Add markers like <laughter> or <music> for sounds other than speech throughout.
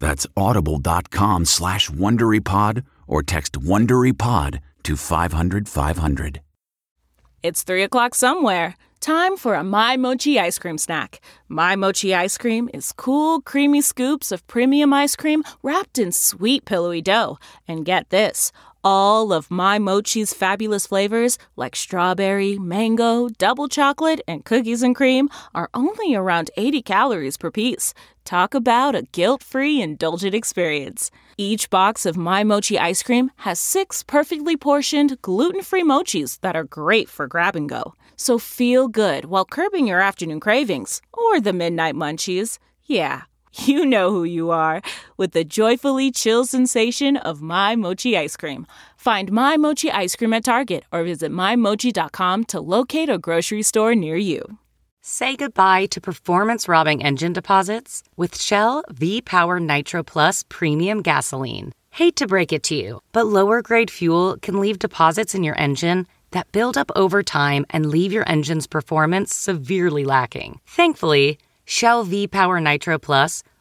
That's audible.com slash WonderyPod or text WonderyPod to 500 500. It's 3 o'clock somewhere. Time for a My Mochi ice cream snack. My Mochi ice cream is cool, creamy scoops of premium ice cream wrapped in sweet, pillowy dough. And get this all of My Mochi's fabulous flavors, like strawberry, mango, double chocolate, and cookies and cream, are only around 80 calories per piece. Talk about a guilt free, indulgent experience. Each box of My Mochi ice cream has six perfectly portioned, gluten free mochis that are great for grab and go. So feel good while curbing your afternoon cravings or the midnight munchies. Yeah, <laughs> you know who you are with the joyfully chill sensation of My Mochi ice cream. Find My Mochi ice cream at Target or visit MyMochi.com to locate a grocery store near you. Say goodbye to performance robbing engine deposits with Shell V Power Nitro Plus Premium Gasoline. Hate to break it to you, but lower grade fuel can leave deposits in your engine that build up over time and leave your engine's performance severely lacking. Thankfully, Shell V Power Nitro Plus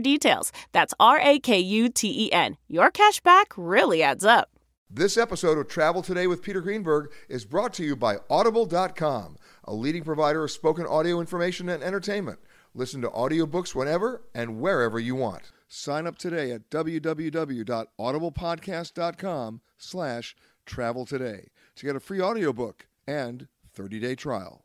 details. That's R A K U T E N. Your cash back really adds up. This episode of Travel Today with Peter Greenberg is brought to you by Audible.com, a leading provider of spoken audio information and entertainment. Listen to audiobooks whenever and wherever you want. Sign up today at www.audiblepodcast.com slash travel today to get a free audiobook and 30-day trial.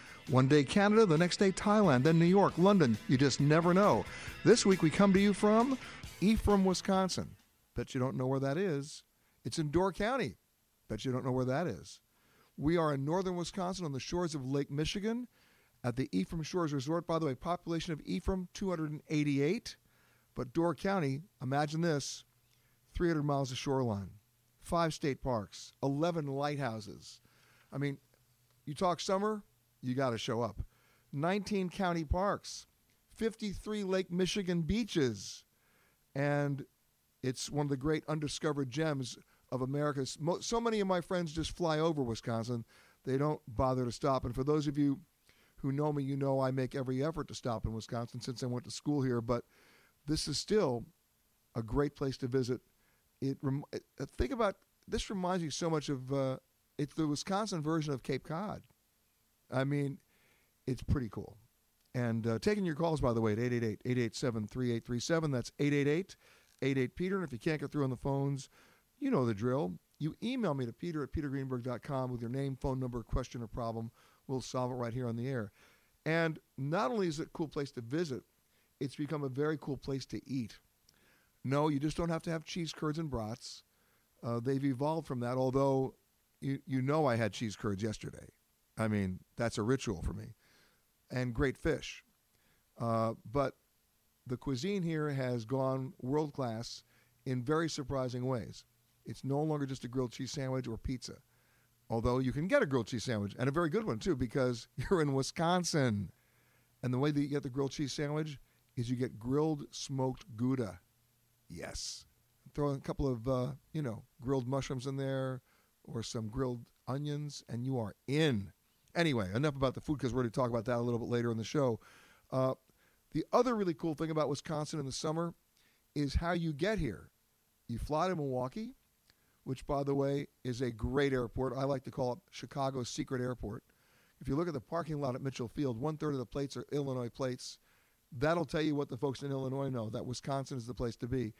One day Canada, the next day Thailand, then New York, London. You just never know. This week we come to you from Ephraim, Wisconsin. Bet you don't know where that is. It's in Door County. Bet you don't know where that is. We are in northern Wisconsin on the shores of Lake Michigan, at the Ephraim Shores Resort. By the way, population of Ephraim 288, but Door County, imagine this 300 miles of shoreline, five state parks, 11 lighthouses. I mean, you talk summer, you got to show up. 19 county parks, 53 Lake Michigan beaches, and it's one of the great undiscovered gems of America. So many of my friends just fly over Wisconsin. They don't bother to stop. And for those of you who know me, you know I make every effort to stop in Wisconsin since I went to school here. But this is still a great place to visit. It, uh, think about this reminds me so much of uh, it's the Wisconsin version of Cape Cod. I mean, it's pretty cool. And uh, taking your calls, by the way, at 888 887 3837. That's 888 88 Peter. And if you can't get through on the phones, you know the drill. You email me to peter at petergreenberg.com with your name, phone number, question, or problem. We'll solve it right here on the air. And not only is it a cool place to visit, it's become a very cool place to eat. No, you just don't have to have cheese curds and brats. Uh, they've evolved from that, although you, you know I had cheese curds yesterday. I mean, that's a ritual for me. And great fish. Uh, but the cuisine here has gone world class in very surprising ways. It's no longer just a grilled cheese sandwich or pizza, although you can get a grilled cheese sandwich and a very good one too because <laughs> you're in Wisconsin. And the way that you get the grilled cheese sandwich is you get grilled smoked Gouda. Yes. Throw a couple of, uh, you know, grilled mushrooms in there or some grilled onions, and you are in. Anyway, enough about the food because we're going to talk about that a little bit later in the show. Uh, the other really cool thing about Wisconsin in the summer is how you get here. You fly to Milwaukee, which, by the way, is a great airport. I like to call it Chicago's secret airport. If you look at the parking lot at Mitchell Field, one third of the plates are Illinois plates. That'll tell you what the folks in Illinois know that Wisconsin is the place to be.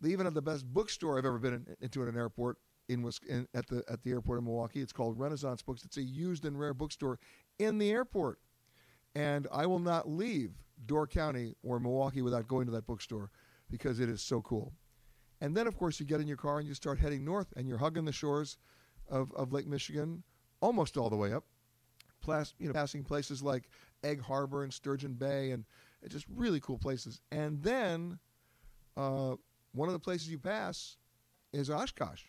They even have the best bookstore I've ever been in, into at an airport in, in, at the at the airport in Milwaukee. It's called Renaissance Books. It's a used and rare bookstore in the airport. And I will not leave Door County or Milwaukee without going to that bookstore because it is so cool. And then, of course, you get in your car and you start heading north, and you're hugging the shores of, of Lake Michigan almost all the way up, Plus, you know, passing places like Egg Harbor and Sturgeon Bay, and just really cool places. And then uh, one of the places you pass is Oshkosh.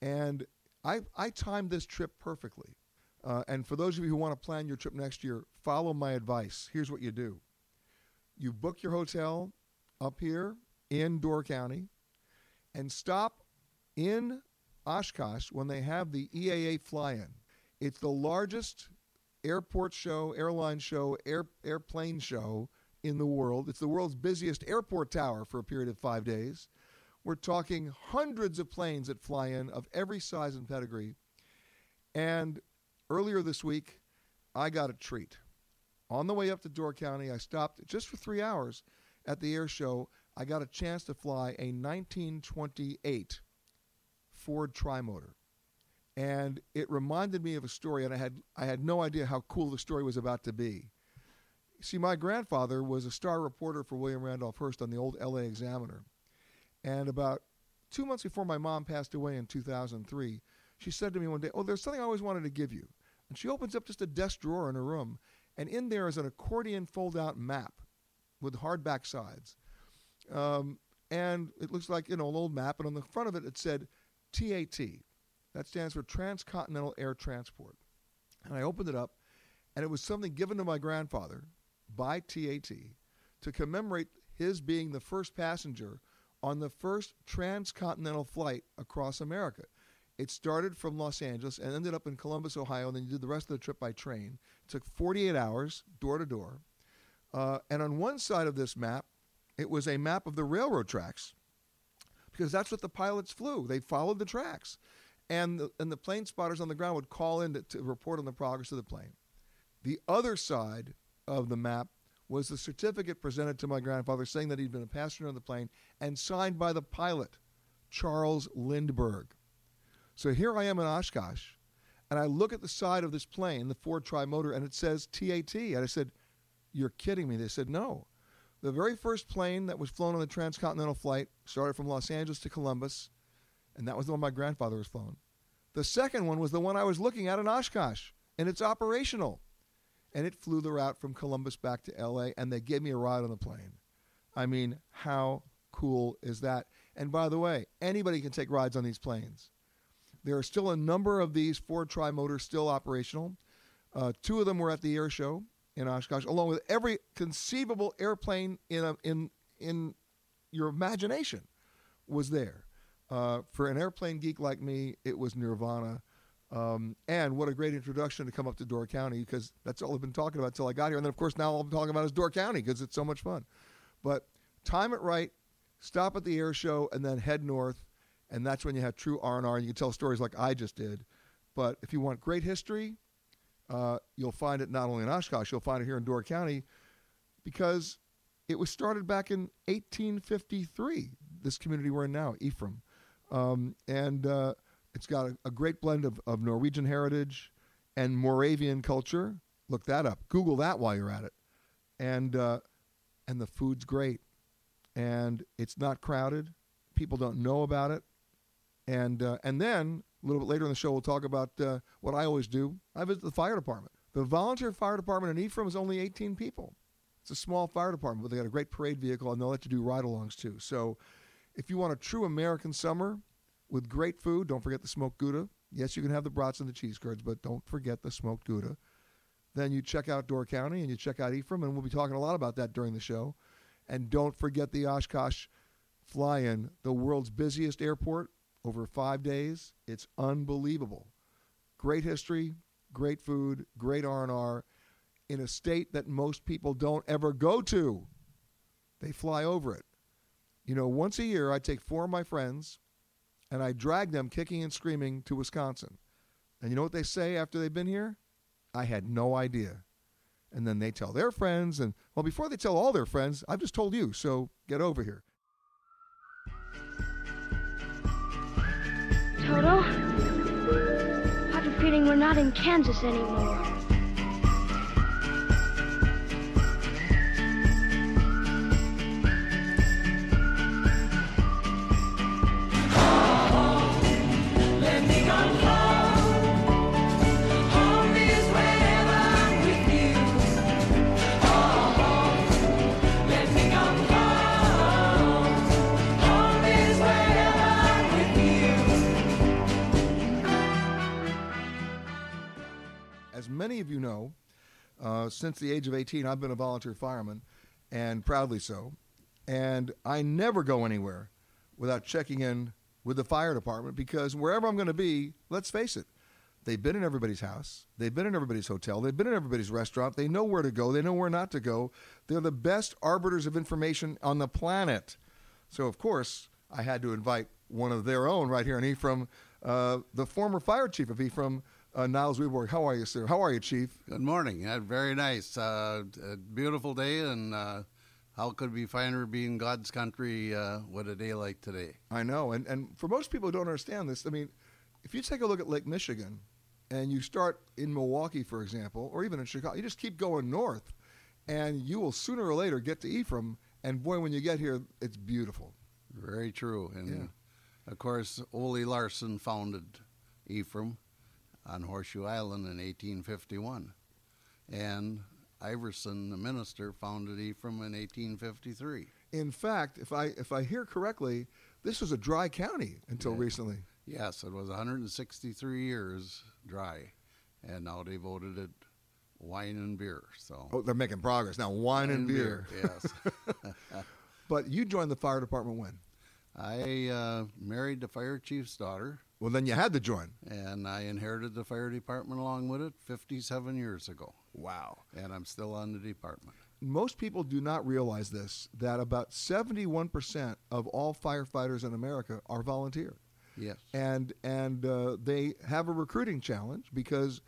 And I, I timed this trip perfectly. Uh, and for those of you who want to plan your trip next year, follow my advice. Here's what you do you book your hotel up here in Door County and stop in Oshkosh when they have the EAA fly in. It's the largest airport show, airline show, air, airplane show in the world. It's the world's busiest airport tower for a period of five days. We're talking hundreds of planes that fly in of every size and pedigree. And earlier this week, I got a treat. On the way up to Door County, I stopped just for three hours at the air show. I got a chance to fly a 1928 Ford Trimotor. And it reminded me of a story, and I had, I had no idea how cool the story was about to be. See, my grandfather was a star reporter for William Randolph Hearst on the old LA Examiner. And about two months before my mom passed away in 2003, she said to me one day, Oh, there's something I always wanted to give you. And she opens up just a desk drawer in her room, and in there is an accordion fold out map with hardback sides. Um, and it looks like you know an old map, and on the front of it it said TAT. That stands for Transcontinental Air Transport. And I opened it up, and it was something given to my grandfather by TAT to commemorate his being the first passenger on the first transcontinental flight across America. It started from Los Angeles and ended up in Columbus, Ohio, and then you did the rest of the trip by train. It took 48 hours, door to door. Uh, and on one side of this map, it was a map of the railroad tracks because that's what the pilots flew. They followed the tracks. And the, and the plane spotters on the ground would call in to, to report on the progress of the plane. The other side of the map was the certificate presented to my grandfather saying that he'd been a passenger on the plane and signed by the pilot, Charles Lindbergh. So here I am in Oshkosh, and I look at the side of this plane, the Ford Trimotor, and it says TAT. And I said, You're kidding me. They said, No. The very first plane that was flown on the transcontinental flight started from Los Angeles to Columbus, and that was the one my grandfather was flown. The second one was the one I was looking at in Oshkosh, and it's operational. And it flew the route from Columbus back to LA, and they gave me a ride on the plane. I mean, how cool is that? And by the way, anybody can take rides on these planes. There are still a number of these Ford Tri Motors still operational. Uh, two of them were at the air show in Oshkosh, along with every conceivable airplane in a, in in your imagination was there. Uh, for an airplane geek like me, it was Nirvana. Um, and what a great introduction to come up to Door County because that's all I've been talking about until I got here. And then, of course, now all I'm talking about is Door County because it's so much fun. But time it right, stop at the air show, and then head north, and that's when you have true R&R, and you can tell stories like I just did. But if you want great history, uh, you'll find it not only in Oshkosh, you'll find it here in Door County because it was started back in 1853, this community we're in now, Ephraim. Um, and uh, it's got a, a great blend of, of Norwegian heritage and Moravian culture. Look that up. Google that while you're at it. And, uh, and the food's great. And it's not crowded. People don't know about it. And, uh, and then a little bit later in the show, we'll talk about uh, what I always do. I visit the fire department. The volunteer fire department in Ephraim is only 18 people. It's a small fire department, but they got a great parade vehicle, and they'll let you do ride-alongs too. So, if you want a true American summer with great food, don't forget the smoked gouda. Yes, you can have the brats and the cheese curds, but don't forget the smoked gouda. Then you check out Door County and you check out Ephraim, and we'll be talking a lot about that during the show. And don't forget the Oshkosh fly-in, the world's busiest airport, over five days. It's unbelievable. Great history, great food, great R&R in a state that most people don't ever go to. They fly over it. You know, once a year, I take four of my friends and I drag them kicking and screaming to Wisconsin. And you know what they say after they've been here? I had no idea. And then they tell their friends, and well, before they tell all their friends, I've just told you, so get over here. Toto, I have a feeling we're not in Kansas anymore. Uh, since the age of 18, I've been a volunteer fireman, and proudly so. And I never go anywhere without checking in with the fire department because wherever I'm going to be, let's face it, they've been in everybody's house, they've been in everybody's hotel, they've been in everybody's restaurant, they know where to go, they know where not to go. They're the best arbiters of information on the planet. So, of course, I had to invite one of their own right here in Ephraim, uh, the former fire chief of Ephraim, uh, Niles Weborg. How are you, sir? How are you, Chief? Good morning. Uh, very nice. Uh, a beautiful day, and uh, how could be finer be in God's country uh, with a day like today? I know. And, and for most people who don't understand this, I mean, if you take a look at Lake Michigan and you start in Milwaukee, for example, or even in Chicago, you just keep going north, and you will sooner or later get to Ephraim. And boy, when you get here, it's beautiful. Very true. And of course, Ole Larson founded Ephraim on Horseshoe Island in 1851. And Iverson, the minister, founded Ephraim in 1853. In fact, if I if I hear correctly, this was a dry county until Yeah. recently. Yes, it was 163 years dry, and now they voted it wine and beer. So Oh, they're making progress now. Wine and beer. yes. <laughs> But you joined the fire department when? I uh, married the fire chief's daughter, Well, then you had to join. and I inherited the fire department along with it 57 years ago, Wow. and I'm still on the department. most people do not realize this that about 71% of all firefighters in America are volunteer. Yes. And and uh, they have a recruiting challenge because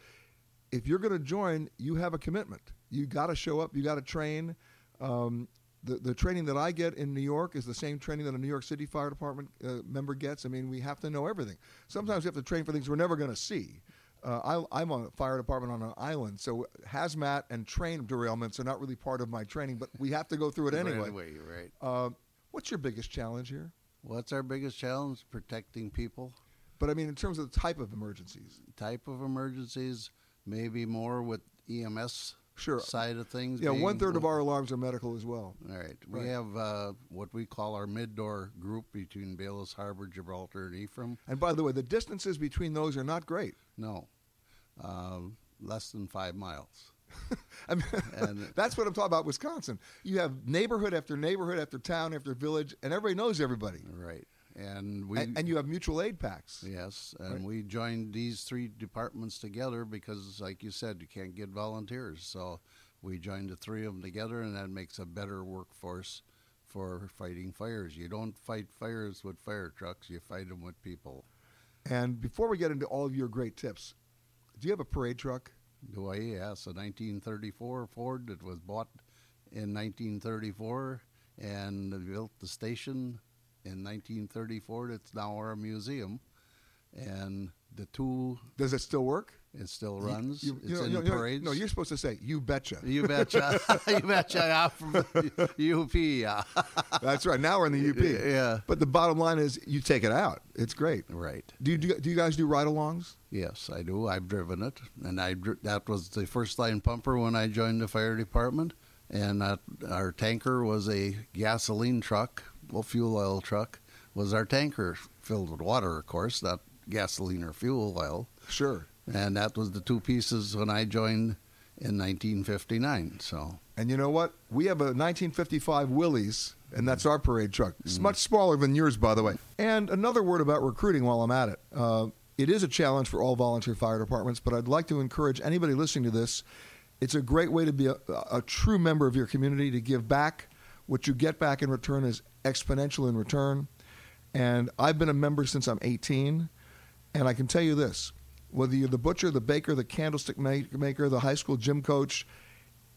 if you're going to join, you have a commitment. You got to show up, you got to train. Um, the, the training that I get in New York is the same training that a New York City Fire Department uh, member gets. I mean, we have to know everything. Sometimes we have to train for things we're never going to see. Uh, I, I'm on a fire department on an island, so hazmat and train derailments are not really part of my training, but we have to go through it <laughs> anyway. Anyway, right. Uh, what's your biggest challenge here? What's our biggest challenge? Protecting people. But I mean, in terms of the type of emergencies. Type of emergencies, maybe more with EMS Sure. side of things. Yeah, being- one third of our alarms are medical as well. All right. We Right. have uh, what we call our mid-door group between Baileys Harbor, Gibraltar, and Ephraim. And by the way, the distances between those are not great. No, uh, less than five miles. <laughs> I mean, And- <laughs> that's what I'm talking about. Wisconsin, you have neighborhood after neighborhood after town after village, and everybody knows everybody. Right. And we and, and you have mutual aid packs. yes, and Right. we joined these three departments together because, like you said, you can't get volunteers. So we joined the three of them together, and that makes a better workforce for fighting fires. You don't fight fires with fire trucks; you fight them with people. And before we get into all of your great tips, do you have a parade truck? Do I? Yes, a 1934 Ford that was bought in 1934 and built the station in 1934. It's now our museum, and the two Does it still work? it still runs. You- it's you know- in you know- parades. No, you're supposed to say, "You betcha." <laughs> You betcha. <laughs> you betcha. I'm from <laughs> UP. Yeah. That's right. Now we're in the UP. Yeah. But the bottom line is, you take it out. It's great. Right. Do you do, do you guys do ride-alongs? Yes, I do. I've driven it, and I that was the first line pumper when I joined the fire department. And that, our tanker was a gasoline truck, fuel oil truck. Was our tanker filled with water, of course, not gasoline or fuel oil. Sure. And that was the two pieces when I joined in 1959. So And you know what? We have a 1955 Willys, and that's our parade truck. It's much smaller than yours, by the way. And another word about recruiting while I'm at it. Uh, it is a challenge for all volunteer fire departments, but I'd like to encourage anybody listening to this. It's a great way to be a, a true member of your community, to give back. What you get back in return is exponential in return. And I've been a member since I'm 18. And I can tell you this whether you're the butcher, the baker, the candlestick ma- maker, the high school gym coach,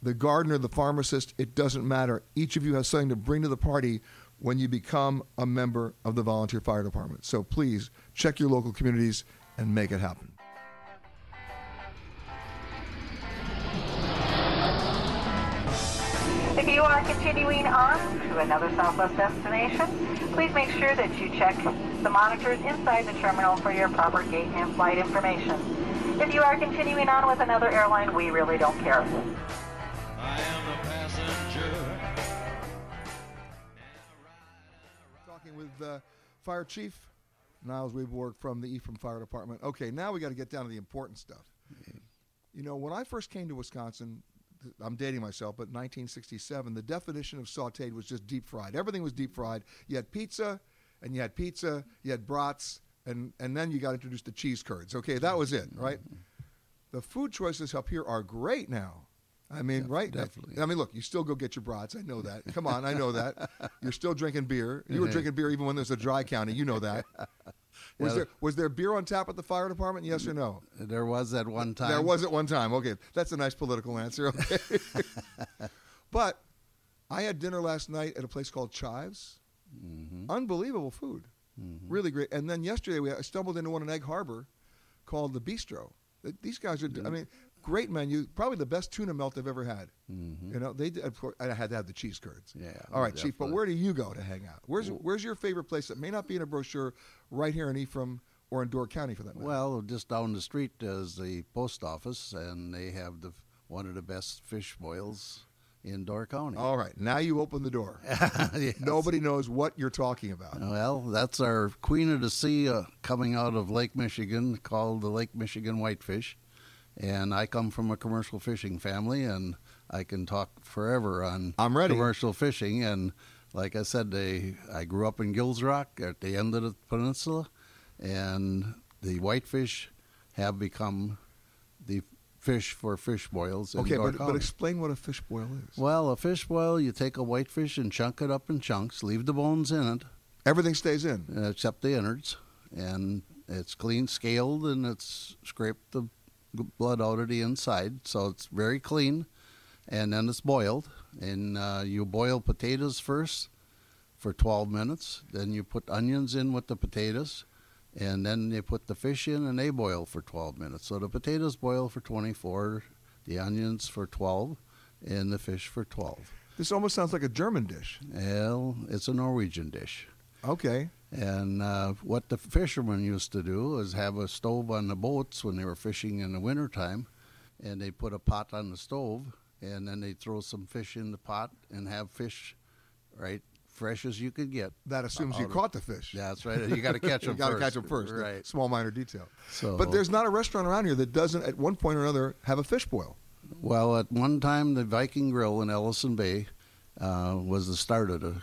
the gardener, the pharmacist, it doesn't matter. Each of you has something to bring to the party when you become a member of the volunteer fire department. So please check your local communities and make it happen. You are continuing on to another Southwest destination, please make sure that you check the monitors inside the terminal for your proper gate and flight information. If you are continuing on with another airline, we really don't care. I am a passenger. Talking with uh, Fire Chief Niles Weborg from the Ephraim Fire Department. Okay, now we got to get down to the important stuff. You know, when I first came to Wisconsin, th- I'm dating myself, but 1967, the definition of sauteed was just deep fried. Everything was deep fried. You had pizza, and you had pizza, you had brats, and, and then you got introduced to cheese curds. Okay, that was it, right? Mm-hmm. The food choices up here are great now. I mean, right? definitely. I mean, look, you still go get your brats. I know that. Come on, I know that. <laughs> You're still drinking beer. You were drinking beer even when there's a dry county. You know that. <laughs> Was there was there beer on tap at the fire department? Yes or no? there was at one time. There was at one time. Okay, that's a nice political answer. Okay, <laughs> but I had dinner last night at a place called Chives. Mm-hmm. Unbelievable food, really great. And then yesterday we I stumbled into one in Egg Harbor called the Bistro. These guys are, I mean, great menu. Probably the best tuna melt I've ever had. You know, they did, of course, I had to have the cheese curds. Mm-hmm. Yeah, All right, Chief. But where do you go to hang out? Where's Where's your favorite place that may not be in a brochure right here in Ephraim or in Door County for that matter? Well, just down the street is the post office, and they have the one of the best fish boils in Door County. All right, now you open the door. <laughs> Yes. Nobody knows what you're talking about. Well, that's our Queen of the Sea uh, coming out of Lake Michigan, called the Lake Michigan Whitefish. And I come from a commercial fishing family, and I can talk forever on I'm ready. commercial fishing. And like I said, they, I grew up in Gills Rock at the end of the peninsula, and the whitefish have become the fish for fish boils. In Okay, but, but explain what a fish boil is. well, a fish boil, you take a whitefish and chunk it up in chunks, leave the bones in it, Everything stays in. except the innards, and it's clean scaled and it's scraped the blood out of the inside, so it's very clean. And then it's boiled, and uh, you boil potatoes first for 12 minutes. Then you put onions in with the potatoes, and then you put the fish in, and they boil for 12 minutes. So the potatoes boil for 24, the onions for 12, and the fish for 12. This almost sounds like a German dish. Well, it's a Norwegian dish. Okay. And uh, what the fishermen used to do is have a stove on the boats when they were fishing in the wintertime, and they put a pot on the stove, and then they throw some fish in the pot and have fish, right, fresh as you could get. That assumes you of- caught the fish. Yeah, that's right. You got to catch <laughs> them. you got to catch them first. right? Small minor detail. So, But there's not a restaurant around here that doesn't, at one point or another, have a fish boil. Well, at one time, the Viking Grill in Ellison Bay uh, was the start of the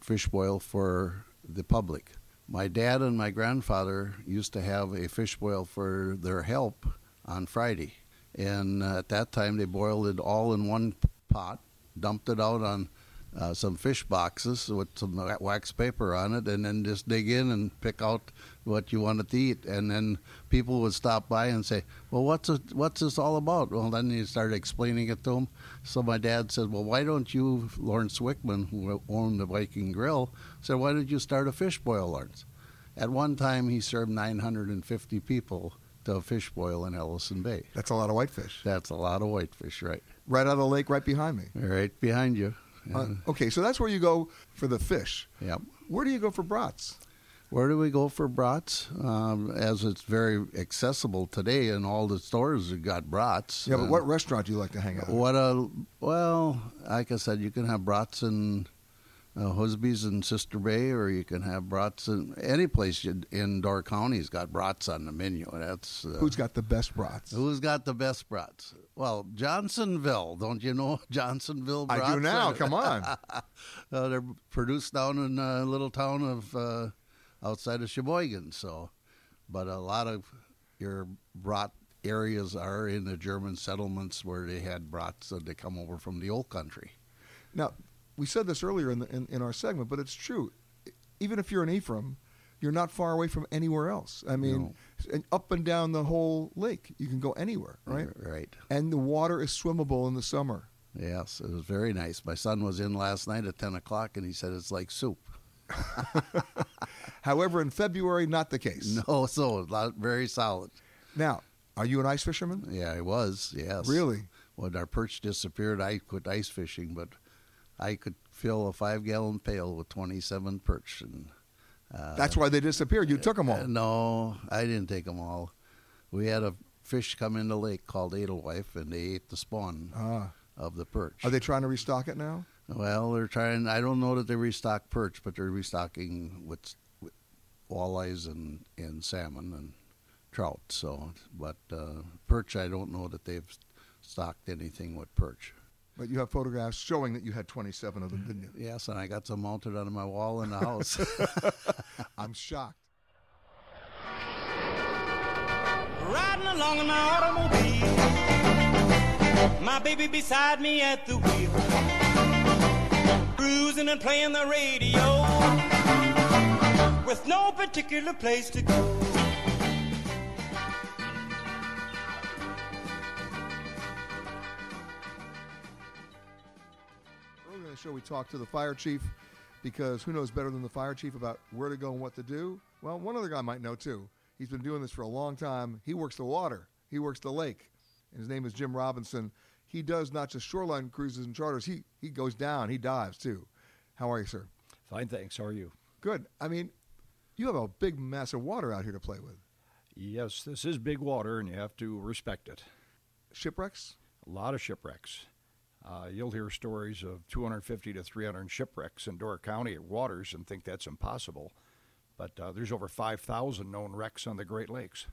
fish boil for the public. My dad and my grandfather used to have a fish boil for their help on Friday. And uh, at that time, they boiled it all in one pot, dumped it out on uh, some fish boxes with some wax paper on it, and then just dig in and pick out what you wanted to eat. And then people would stop by and say, "Well, what's it, what's this all about?" Well, then you start explaining it to them. So my dad said, "Well, why don't you, Lawrence Wickman, who owned the Viking Grill, said, why did you start a fish boil, Lawrence?" At one time, he served 950 people to a fish boil in Ellison Bay. That's a lot of whitefish. That's a lot of whitefish, right? Right out of the lake, right behind me. Right behind you. Uh, okay, so that's where you go for the fish. Yep. Where do you go for brats? Where do we go for brats? Um, as it's very accessible today, in all the stores have got brats. Yeah, but And what restaurant do you like to hang out at? What a well, like I said, you can have brats in uh, Husby's in Sister Bay, or you can have brats in any place you- in Door County's got brats on the menu. That's uh, Who's got the best brats? who's got the best brats? Well, Johnsonville, don't you know <laughs> Johnsonville? I do now. Come on. <laughs> uh, they're produced down in a little town of uh, outside of Sheboygan. So, but a lot of your brat areas are in the German settlements where they had brats that they come over from the old country. Now, we said this earlier in, the, in, in our segment, but it's true. Even if you're an Ephraim, you're not far away from anywhere else. I mean, and up and down the whole lake, you can go anywhere, right? Right. And the water is swimmable in the summer. Yes, it was very nice. My son was in last night at ten o'clock, and he said it's like soup. <laughs> <laughs> However, in February, not the case. No, so lot, very solid. Now, are you an ice fisherman? Yeah, I was. Yes. Really? When our perch disappeared, I quit ice fishing, but I could fill a five-gallon pail with twenty-seven perch, and uh, That's why they disappeared. You took them all. No, I didn't take them all. We had a fish come in the lake called alewife, and they ate the spawn Ah. of the perch. Are they trying to restock it now? Well, they're trying. I don't know that they restock perch, but they're restocking with, with walleyes and, and salmon and trout. So, but uh, perch, I don't know that they've stocked anything with perch. But you have photographs showing that you had 27 of them, didn't you? Yes, and I got some mounted on my wall in the house. <laughs> <laughs> I'm shocked. Riding along in my automobile, my baby beside me at the wheel, cruising and playing the radio, with no particular place to go. Show, we talk to the fire chief because who knows better than the fire chief about where to go and what to do? Well, one other guy might know too. He's been doing this for a long time. He works the water, he works the lake. And his name is Jim Robinson. He does not just shoreline cruises and charters, he, he goes down, he dives too. How are you, sir? Fine, thanks. How are you? Good. I mean, you have a big mass of water out here to play with. Yes, this is big water, and you have to respect it. Shipwrecks? A lot of shipwrecks. Uh, you'll hear stories of 250 to 300 shipwrecks in Door County at waters and think that's impossible. But uh, there's over 5,000 known wrecks on the Great Lakes.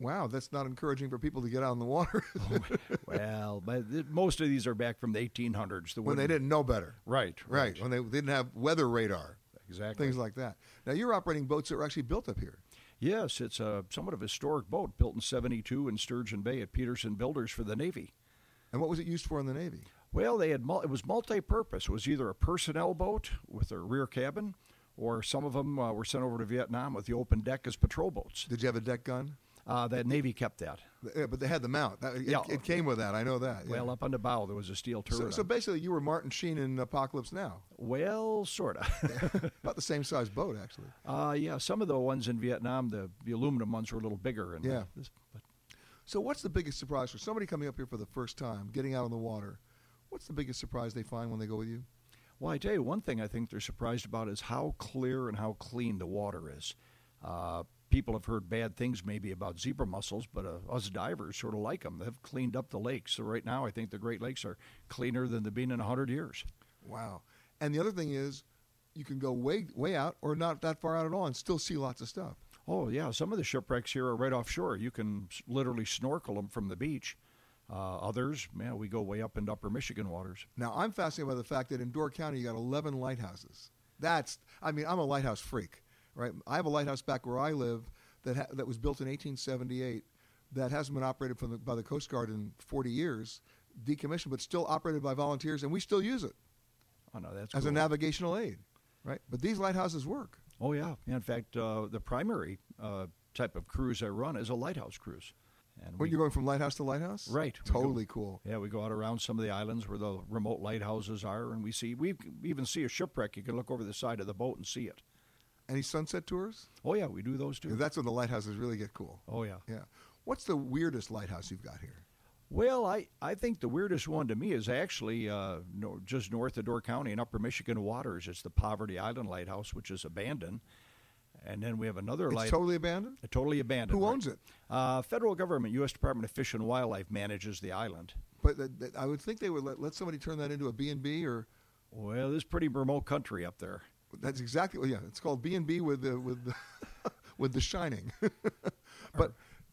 Wow, that's not encouraging for people to get out in the water <laughs> well, but th- most of these are back from the 1800s. The when they didn't know better. Right, Right. When they didn't have weather radar. Exactly. Things like that. Now, you're operating boats that were actually built up here. Yes, it's a somewhat of a historic boat built in 72 in Sturgeon Bay at Peterson Builders for the Navy. And what was it used for in the Navy? Well, they had it was multi-purpose. It was either a personnel boat with a rear cabin, or some of them uh, were sent over to Vietnam with the open deck as patrol boats. Did you have a deck gun? Uh, that Navy kept that. Yeah, but they had the mount. That, it, Yeah. it came with that. I know that. yeah. Well, up on the bow there was a steel turret. so, so basically, you were Martin Sheen in Apocalypse Now. well, sort of. <laughs> <laughs> About the same size boat, actually. uh, yeah, some of the ones in Vietnam, the, the aluminum ones were a little bigger. And Yeah. this, but So, what's the biggest surprise for somebody coming up here for the first time, getting out on the water? What's the biggest surprise they find when they go with you? Well, I tell you, one thing I think they're surprised about is how clear and how clean the water is. Uh, people have heard bad things maybe about zebra mussels, but uh, us divers sort of like them. They've cleaned up the lakes. So right now, I think the Great Lakes are cleaner than they've been in 100 years. Wow. And the other thing is, you can go way way out or not that far out at all and still see lots of stuff. Oh yeah, some of the shipwrecks here are right offshore. You can literally snorkel them from the beach. Uh, others, man, we go way up into upper Michigan waters. Now, I'm fascinated by the fact that in Door County you got 11 lighthouses. That's, I mean, I'm a lighthouse freak, right? I have a lighthouse back where I live that ha- that was built in 1878 that hasn't been operated the, by the Coast Guard in 40 years, decommissioned, but still operated by volunteers, and we still use it. Oh no, that's as cool. a navigational aid, right? But these lighthouses work. Oh yeah, yeah in fact, uh, the primary uh, type of cruise I run is a lighthouse cruise. And when we, you're going from lighthouse to lighthouse, right? Totally go, cool. Yeah, we go out around some of the islands where the remote lighthouses are, and we see we even see a shipwreck. You can look over the side of the boat and see it. Any sunset tours? Oh yeah, we do those too. That's when the lighthouses really get cool. Oh yeah, yeah. What's the weirdest lighthouse you've got here? Well, I, I think the weirdest one to me is actually uh, no, just north of Door County in Upper Michigan waters. It's the Poverty Island Lighthouse, which is abandoned. And then we have another it's light. totally abandoned. Uh, totally abandoned. Who owns it? Uh, federal government, U.S. Department of Fish and Wildlife manages the island. But th- th- I would think they would let, let somebody turn that into a B and B or. Well, this is pretty remote country up there. That's exactly. Well, yeah, it's called B and B with the with the <laughs> with the Shining. <laughs> but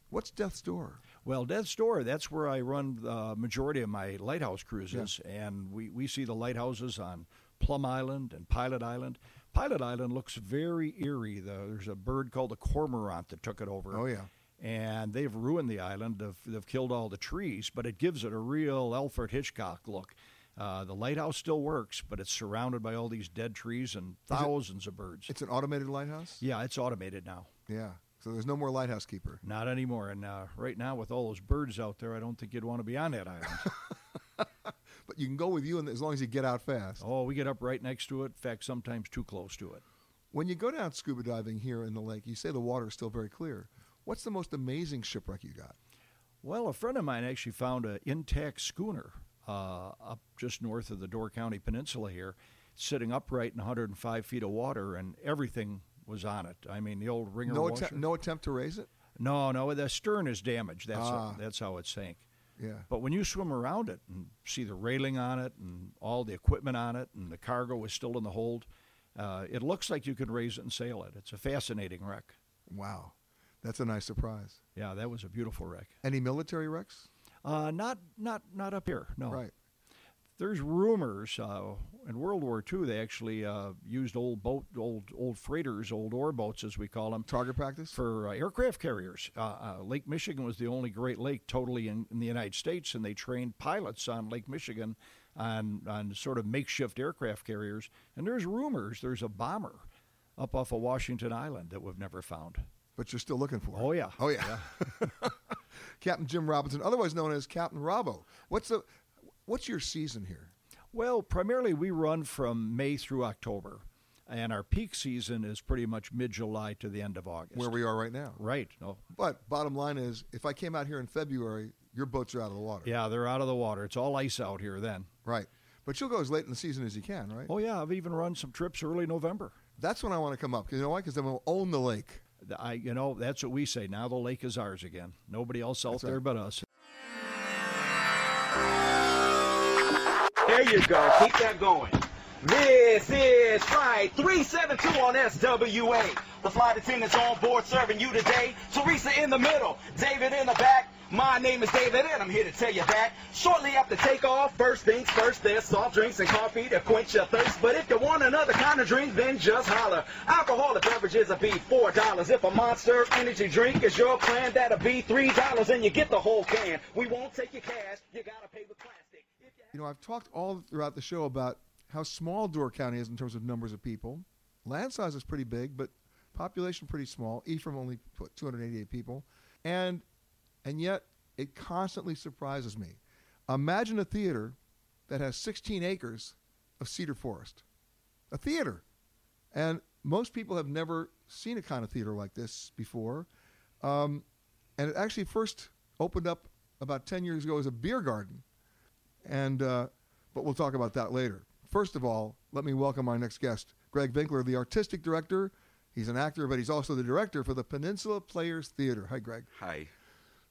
what's Death's Door? Well, Death's Door, that's where I run the majority of my lighthouse cruises, yeah. and we, we see the lighthouses on Plum Island and Pilot Island. Pilot Island looks very eerie. The, there's a bird called the cormorant that took it over. Oh, yeah. And they've ruined the island. They've, they've killed all the trees, but it gives it a real Alfred Hitchcock look. Uh, the lighthouse still works, but it's surrounded by all these dead trees and thousands it, of birds. It's an automated lighthouse? Yeah, it's automated now. Yeah. So there's no more lighthouse keeper. Not anymore. And uh, right now, with all those birds out there, I don't think you'd want to be on that island. <laughs> you can go with you, and as long as you get out fast. Oh, we get up right next to it. In fact, sometimes too close to it. When you go down scuba diving here in the lake, you say the water is still very clear. What's the most amazing shipwreck you got? Well, a friend of mine actually found an intact schooner uh, up just north of the Door County Peninsula here, sitting upright in 105 feet of water, and everything was on it. I mean, the old ringer no washer. Attempt, no attempt to raise it. No, no. The stern is damaged. That's ah. how, that's how it sank. Yeah. But when you swim around it and see the railing on it and all the equipment on it and the cargo is still in the hold, uh, it looks like you could raise it and sail it. It's a fascinating wreck. Wow, that's a nice surprise. Yeah, that was a beautiful wreck. Any military wrecks? Uh, not not not up here. No. Right. There's rumors uh, in World War II they actually uh, used old boat, old old freighters, old ore boats as we call them, target practice for uh, aircraft carriers. Uh, uh, lake Michigan was the only Great Lake totally in, in, the United States, and they trained pilots on Lake Michigan on on sort of makeshift aircraft carriers. And there's rumors there's a bomber up off of Washington Island that we've never found. But you're still looking for. it. Oh yeah. Oh yeah. yeah. <laughs> Captain Jim Robinson, otherwise known as Captain Robbo. What's the What's your season here? Well, primarily we run from May through October, and our peak season is pretty much mid July to the end of August. Where we are right now. Right. No. But bottom line is, if I came out here in February, your boats are out of the water. Yeah, they're out of the water. It's all ice out here then. Right. But you'll go as late in the season as you can, right? Oh yeah, I've even run some trips early November. That's when I want to come up. You know why? Because then we'll own the lake. I, you know, that's what we say. Now the lake is ours again. Nobody else out that's there right. but us. There you go. Keep that going. This is Flight 372 on SWA. The flight attendants on board serving you today. Teresa in the middle, David in the back. My name is David and I'm here to tell you that shortly after takeoff, first things first, there's soft drinks and coffee to quench your thirst. But if you want another kind of drink, then just holler. Alcoholic beverages will be $4. If a Monster Energy drink is your plan, that'll be $3 and you get the whole can. We won't take your cash, you gotta pay with plastic. You, know, I've talked all throughout the show about how small Door County is in terms of numbers of people. Land size is pretty big, but population pretty small. Ephraim only put 288 people. And and yet it constantly surprises me. Imagine a theater that has 16 acres of cedar forest. A theater. And most people have never seen a kind of theater like this before. Um, and it actually first opened up about 10 years ago as a beer garden. And, uh, but we'll talk about that later. First of all, let me welcome our next guest, Greg Vinkler, the artistic director He's an actor, but he's also the director for the Peninsula Players Theater. Hi, Greg. Hi.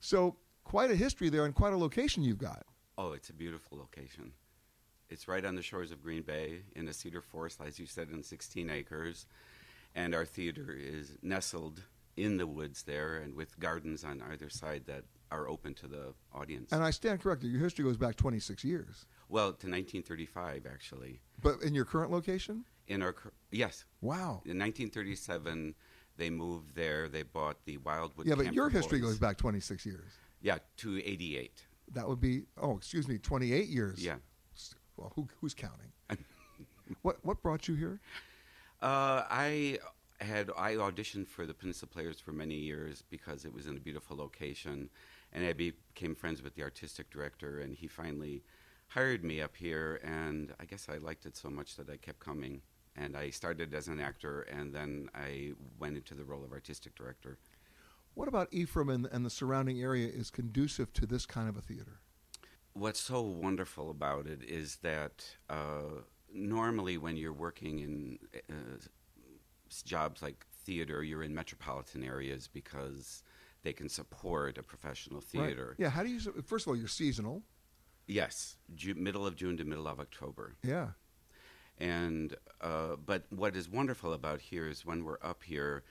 So, quite a history there and quite a location you've got. Oh, it's a beautiful location. It's right on the shores of Green Bay in a cedar forest, as you said, in 16 acres. And our theater is nestled in the woods there and with gardens on either side that are open to the audience. And I stand corrected, your history goes back 26 years. Well, to 1935, actually. But in your current location? In our yes. Wow. In 1937, they moved there. They bought the Wildwood. yeah, but Camper your history Boys. goes back 26 years. Yeah, to 88. That would be oh, excuse me, 28 years. Yeah. Well, who, who's counting? <laughs> what what brought you here? Uh, I had I auditioned for the Peninsula Players for many years because it was in a beautiful location, and I became friends with the artistic director, and he finally hired me up here, and I guess I liked it so much that I kept coming. And I started as an actor, and then I went into the role of artistic director. What about Ephraim and, and the surrounding area is conducive to this kind of a theater? What's so wonderful about it is that uh, normally when you're working in uh, jobs like theater, you're in metropolitan areas because they can support a professional Right. theater. Yeah. How do you? First of all, you're seasonal. Yes, Ju- middle of June to middle of October. Yeah. And uh, but what is wonderful about here is when we're up here,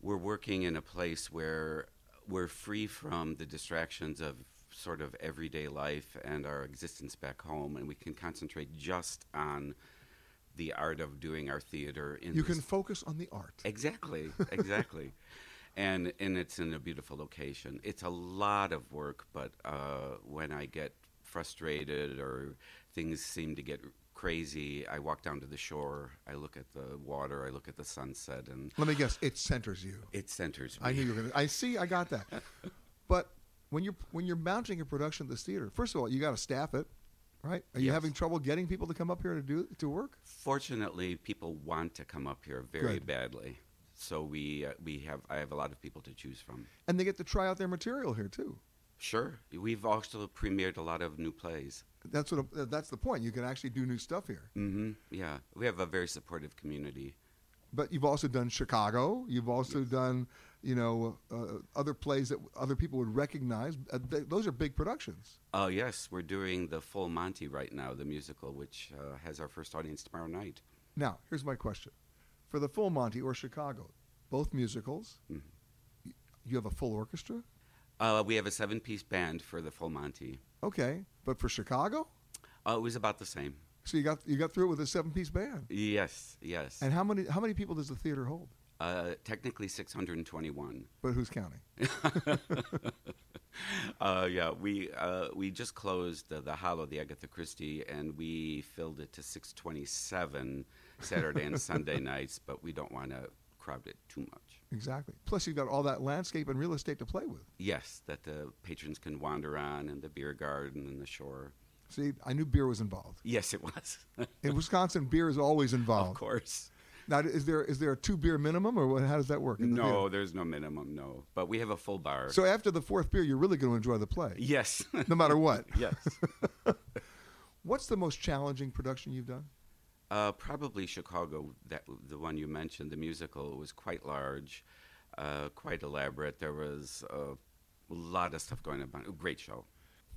we're working in a place where we're free from the distractions of sort of everyday life and our existence back home, and we can concentrate just on the art of doing our theater. In You can focus on the art. Exactly, exactly. <laughs> and and it's in a beautiful location. It's a lot of work, but uh, when I get frustrated or things seem to get crazy, I walk down to the shore. I look at the water. I look at the sunset, and Let me guess. It centers you. it centers me. I knew you were to. I see. I got that. <laughs> but when you're when you're mounting a production at this theater, first of all, you got to staff it, right? Are you having trouble getting people to come up here to do to work? Fortunately, people want to come up here very Good. badly. So we uh, we have I have a lot of people to choose from. And they get to try out their material here too. Sure, we've also premiered a lot of new plays. That's what. That's the point. You can actually do new stuff here. hmm Yeah, we have a very supportive community. But you've also done Chicago. You've also done, you know, uh, other plays that other people would recognize. Uh, th- those are big productions. Oh yes, we're doing the Full Monty right now, the musical, which uh, has our first audience tomorrow night. Now, here's my question: for the Full Monty or Chicago, both musicals, Mhm. you have a full orchestra. Uh, we have a seven-piece band for the Full Monty. Okay, but for Chicago, Uh, it was about the same. so you got you got through it with a seven-piece band. Yes, yes. And how many how many people does the theater hold? Uh, technically 621. But who's counting? <laughs> uh, yeah, we uh, we just closed the, the Hollow, the Agatha Christie, and we filled it to 627 Saturday and Sunday nights, but we don't want to crowd it too much. Exactly. Plus, you've got all that landscape and real estate to play with. Yes, that the patrons can wander on, and the beer garden and the shore. See, I knew beer was involved. Yes, it was. <laughs> In Wisconsin, beer is always involved. of course. Now, is there is there a two beer minimum, or what, how does that work? the No, theater? there's no minimum, no. But we have a full bar. So after the fourth beer, you're really going to enjoy the play. yes. No matter what. <laughs> yes. <laughs> What's the most challenging production you've done? Uh, probably Chicago, that the one you mentioned, the musical was quite large, uh, quite elaborate. There was a lot of stuff going on. Great show.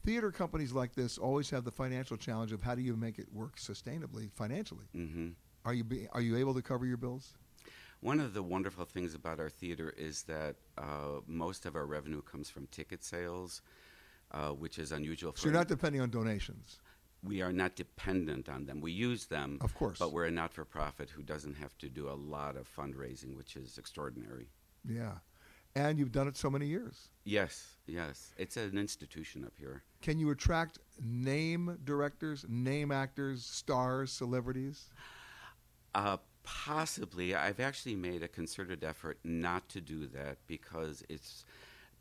Theater companies like this always have the financial challenge of how do you make it work sustainably financially. hmm Are you be, are you able to cover your bills? One of the wonderful things about our theater is that uh, most of our revenue comes from ticket sales, uh, which is unusual for. So you're not depending on donations. We are not dependent on them. We use them, Of course. but we're a not-for-profit who doesn't have to do a lot of fundraising, which is extraordinary. Yeah, and you've done it so many years. Yes, yes, it's an institution up here. Can you attract name directors, name actors, stars, celebrities? Uh, possibly. I've actually made a concerted effort not to do that because it's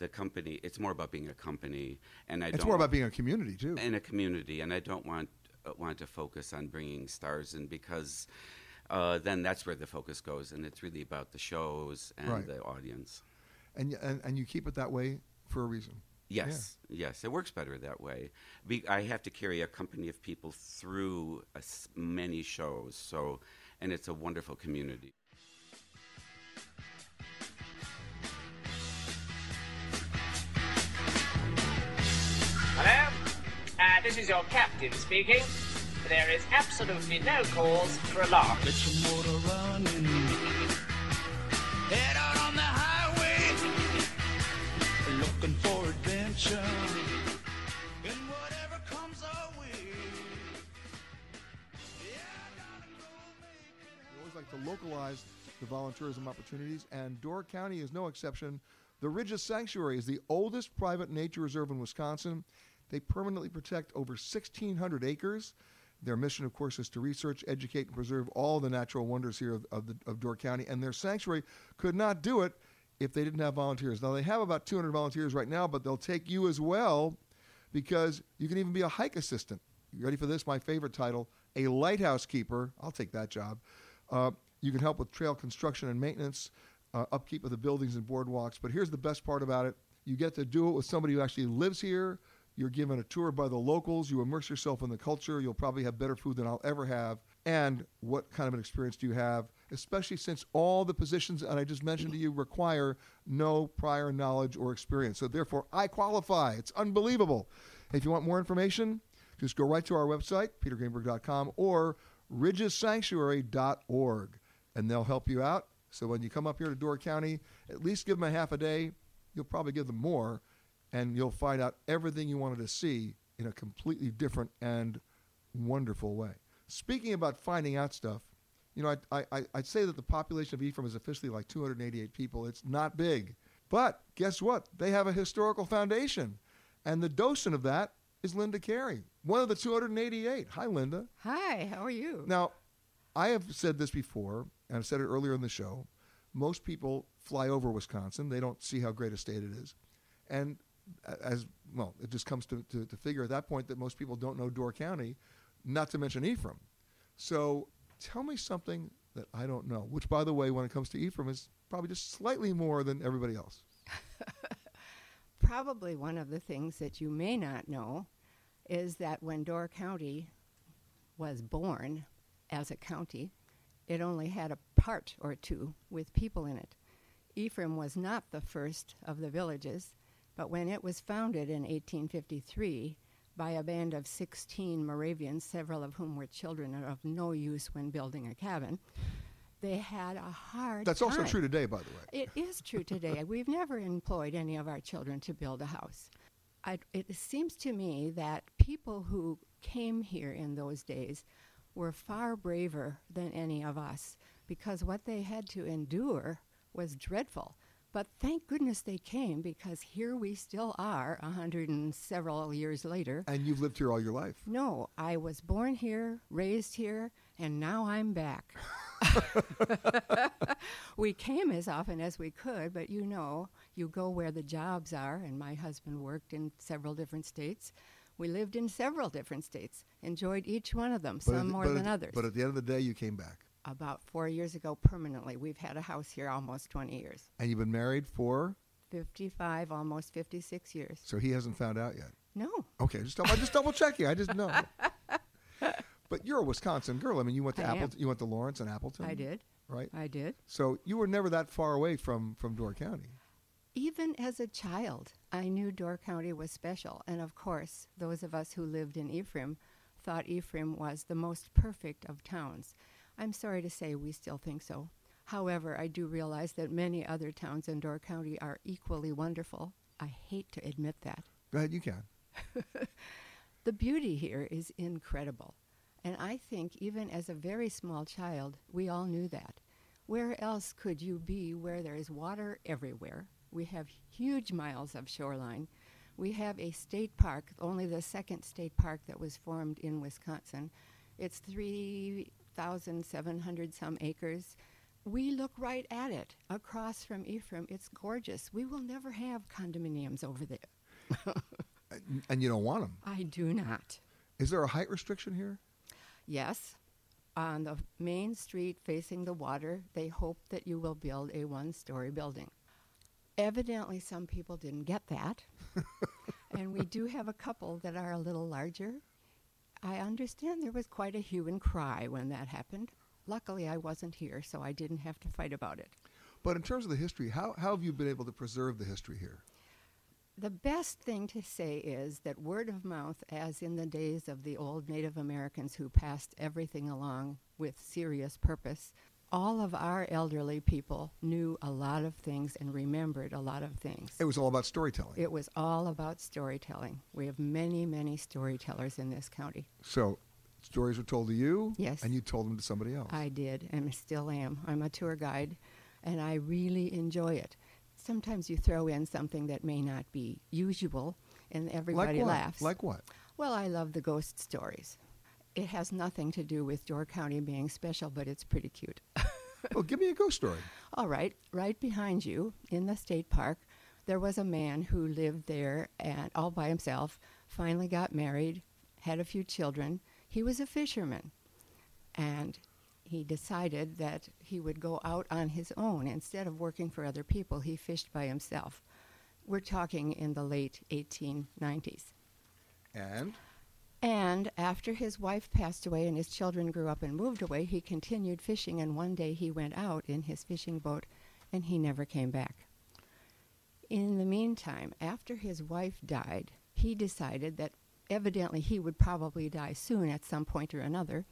the company. It's more about being a company, and I it's don't. more about being a community too. in a community, and I don't want uh, want to focus on bringing stars in because uh, then that's where the focus goes, and it's really about the shows and Right. the audience. And, and and you keep it that way for a reason. Yes, yes, it works better that way. Be, I have to carry a company of people through s many shows, so and it's a wonderful community. This is your captain speaking. There is absolutely no cause for alarm. Get your motor running. Head out on the highway. Looking for adventure. And whatever comes our way. We always like to localize the volunteerism opportunities, and Door County is no exception. The Ridges Sanctuary is the oldest private nature reserve in Wisconsin. They permanently protect over 1,600 acres. Their mission, of course, is to research, educate, and preserve all the natural wonders here of, of, the, of Door County. And their sanctuary could not do it if they didn't have volunteers. Now, they have about 200 volunteers right now, but they'll take you as well because you can even be a hike assistant. You ready for this? My favorite title a lighthouse keeper. I'll take that job. Uh, you can help with trail construction and maintenance, uh, upkeep of the buildings and boardwalks. But here's the best part about it you get to do it with somebody who actually lives here. You're given a tour by the locals. You immerse yourself in the culture. You'll probably have better food than I'll ever have. And what kind of an experience do you have, especially since all the positions that I just mentioned to you require no prior knowledge or experience? So, therefore, I qualify. It's unbelievable. If you want more information, just go right to our website, petergreenberg.com, or ridgessanctuary.org, and they'll help you out. So when you come up here to Door County, at least give them a half a day. You'll probably give them more, and you'll find out everything you wanted to see in a completely different and wonderful way. Speaking about finding out stuff, you know, I, I, I'd say that the population of Ephraim is officially like 288 people. It's not big. But guess what? They have a historical foundation. And the docent of that is Linda Carey, one of the 288. Hi, Linda. Hi, how are you? Now, I have said this before, and I've said it earlier in the show. Most people fly over Wisconsin. They don't see how great a state it is. And as well, it just comes to, to, to figure at that point that most people don't know Door County, not to mention Ephraim. So tell me something that I don't know, which, by the way, when it comes to Ephraim, is probably just slightly more than everybody else. <laughs> Probably one of the things that you may not know is that when Door County was born as a county, it only had a part or two with people in it. Ephraim was not the first of the villages, but when it was founded in 1853 by a band of 16 Moravians, several of whom were children and of no use when building a cabin, they had a hard That's also true today, by the way. It is true today. <laughs> We've never employed any of our children to build a house. I, it seems to me that people who came here in those days were far braver than any of us because what they had to endure was dreadful. But thank goodness they came because here we still are, a hundred and several years later. And you've lived here all your life. No, I was born here, raised here, and now I'm back. <laughs> we came as often as we could, but you know, you go where the jobs are, and my husband worked in several different states. We lived in several different states, enjoyed each one of them, But some at- more than at- others. But at the end of the day, you came back. About four years ago, permanently. We've had a house here almost 20 years. And you've been married for? 55, almost 56 years. So he hasn't found out yet. No. Okay, just double, just double checking. I just know. <laughs> but you're a Wisconsin girl. I mean, you went to I am. Appleton. You went to Lawrence and Appleton. I did. Right. I did. So you were never that far away from from Door County. Even as a child, I knew Door County was special. And of course, those of us who lived in Ephraim thought Ephraim was the most perfect of towns. I'm sorry to say we still think so. However, I do realize that many other towns in Door County are equally wonderful. I hate to admit that. <laughs> Go ahead, you can. The beauty here is incredible. And I think even as a very small child, we all knew that. Where else could you be where there is water everywhere? We have huge miles of shoreline. We have a state park, only the second state park that was formed in Wisconsin. It's 3,700 some acres. We look right at it across from Ephraim. It's gorgeous. We will never have condominiums over there. <laughs> And- And you don't want them. I do not. Is there a height restriction here? Yes. On the main street facing the water, they hope that you will build a one story building. Evidently, some people didn't get that. <laughs> and we do have a couple that are a little larger. I understand there was quite a hue and cry when that happened. Luckily, I wasn't here, so I didn't have to fight about it. But in terms of the history, how, how have you been able to preserve the history here? The best thing to say is that word of mouth, as in the days of the old Native Americans who passed everything along with serious purpose, all of our elderly people knew a lot of things and remembered a lot of things. It was all about storytelling. It was all about storytelling. We have many, many storytellers in this county. So stories were told to you, Yes. and you told them to somebody else. I did and still am. I'm a tour guide and I really enjoy it. Sometimes you throw in something that may not be usual and everybody like laughs. Like what? Well, I love the ghost stories. It has nothing to do with Door County being special, but it's pretty cute. <laughs> well, give me a ghost story. All right, right behind you in the state park, there was a man who lived there and all by himself, finally got married, had a few children. He was a fisherman. And he decided that he would go out on his own instead of working for other people. He fished by himself. We're talking in the late 1890s. And And after his wife passed away and his children grew up and moved away, he continued fishing. And one day he went out in his fishing boat and he never came back. In the meantime, after his wife died, he decided that evidently he would probably die soon at some point or another.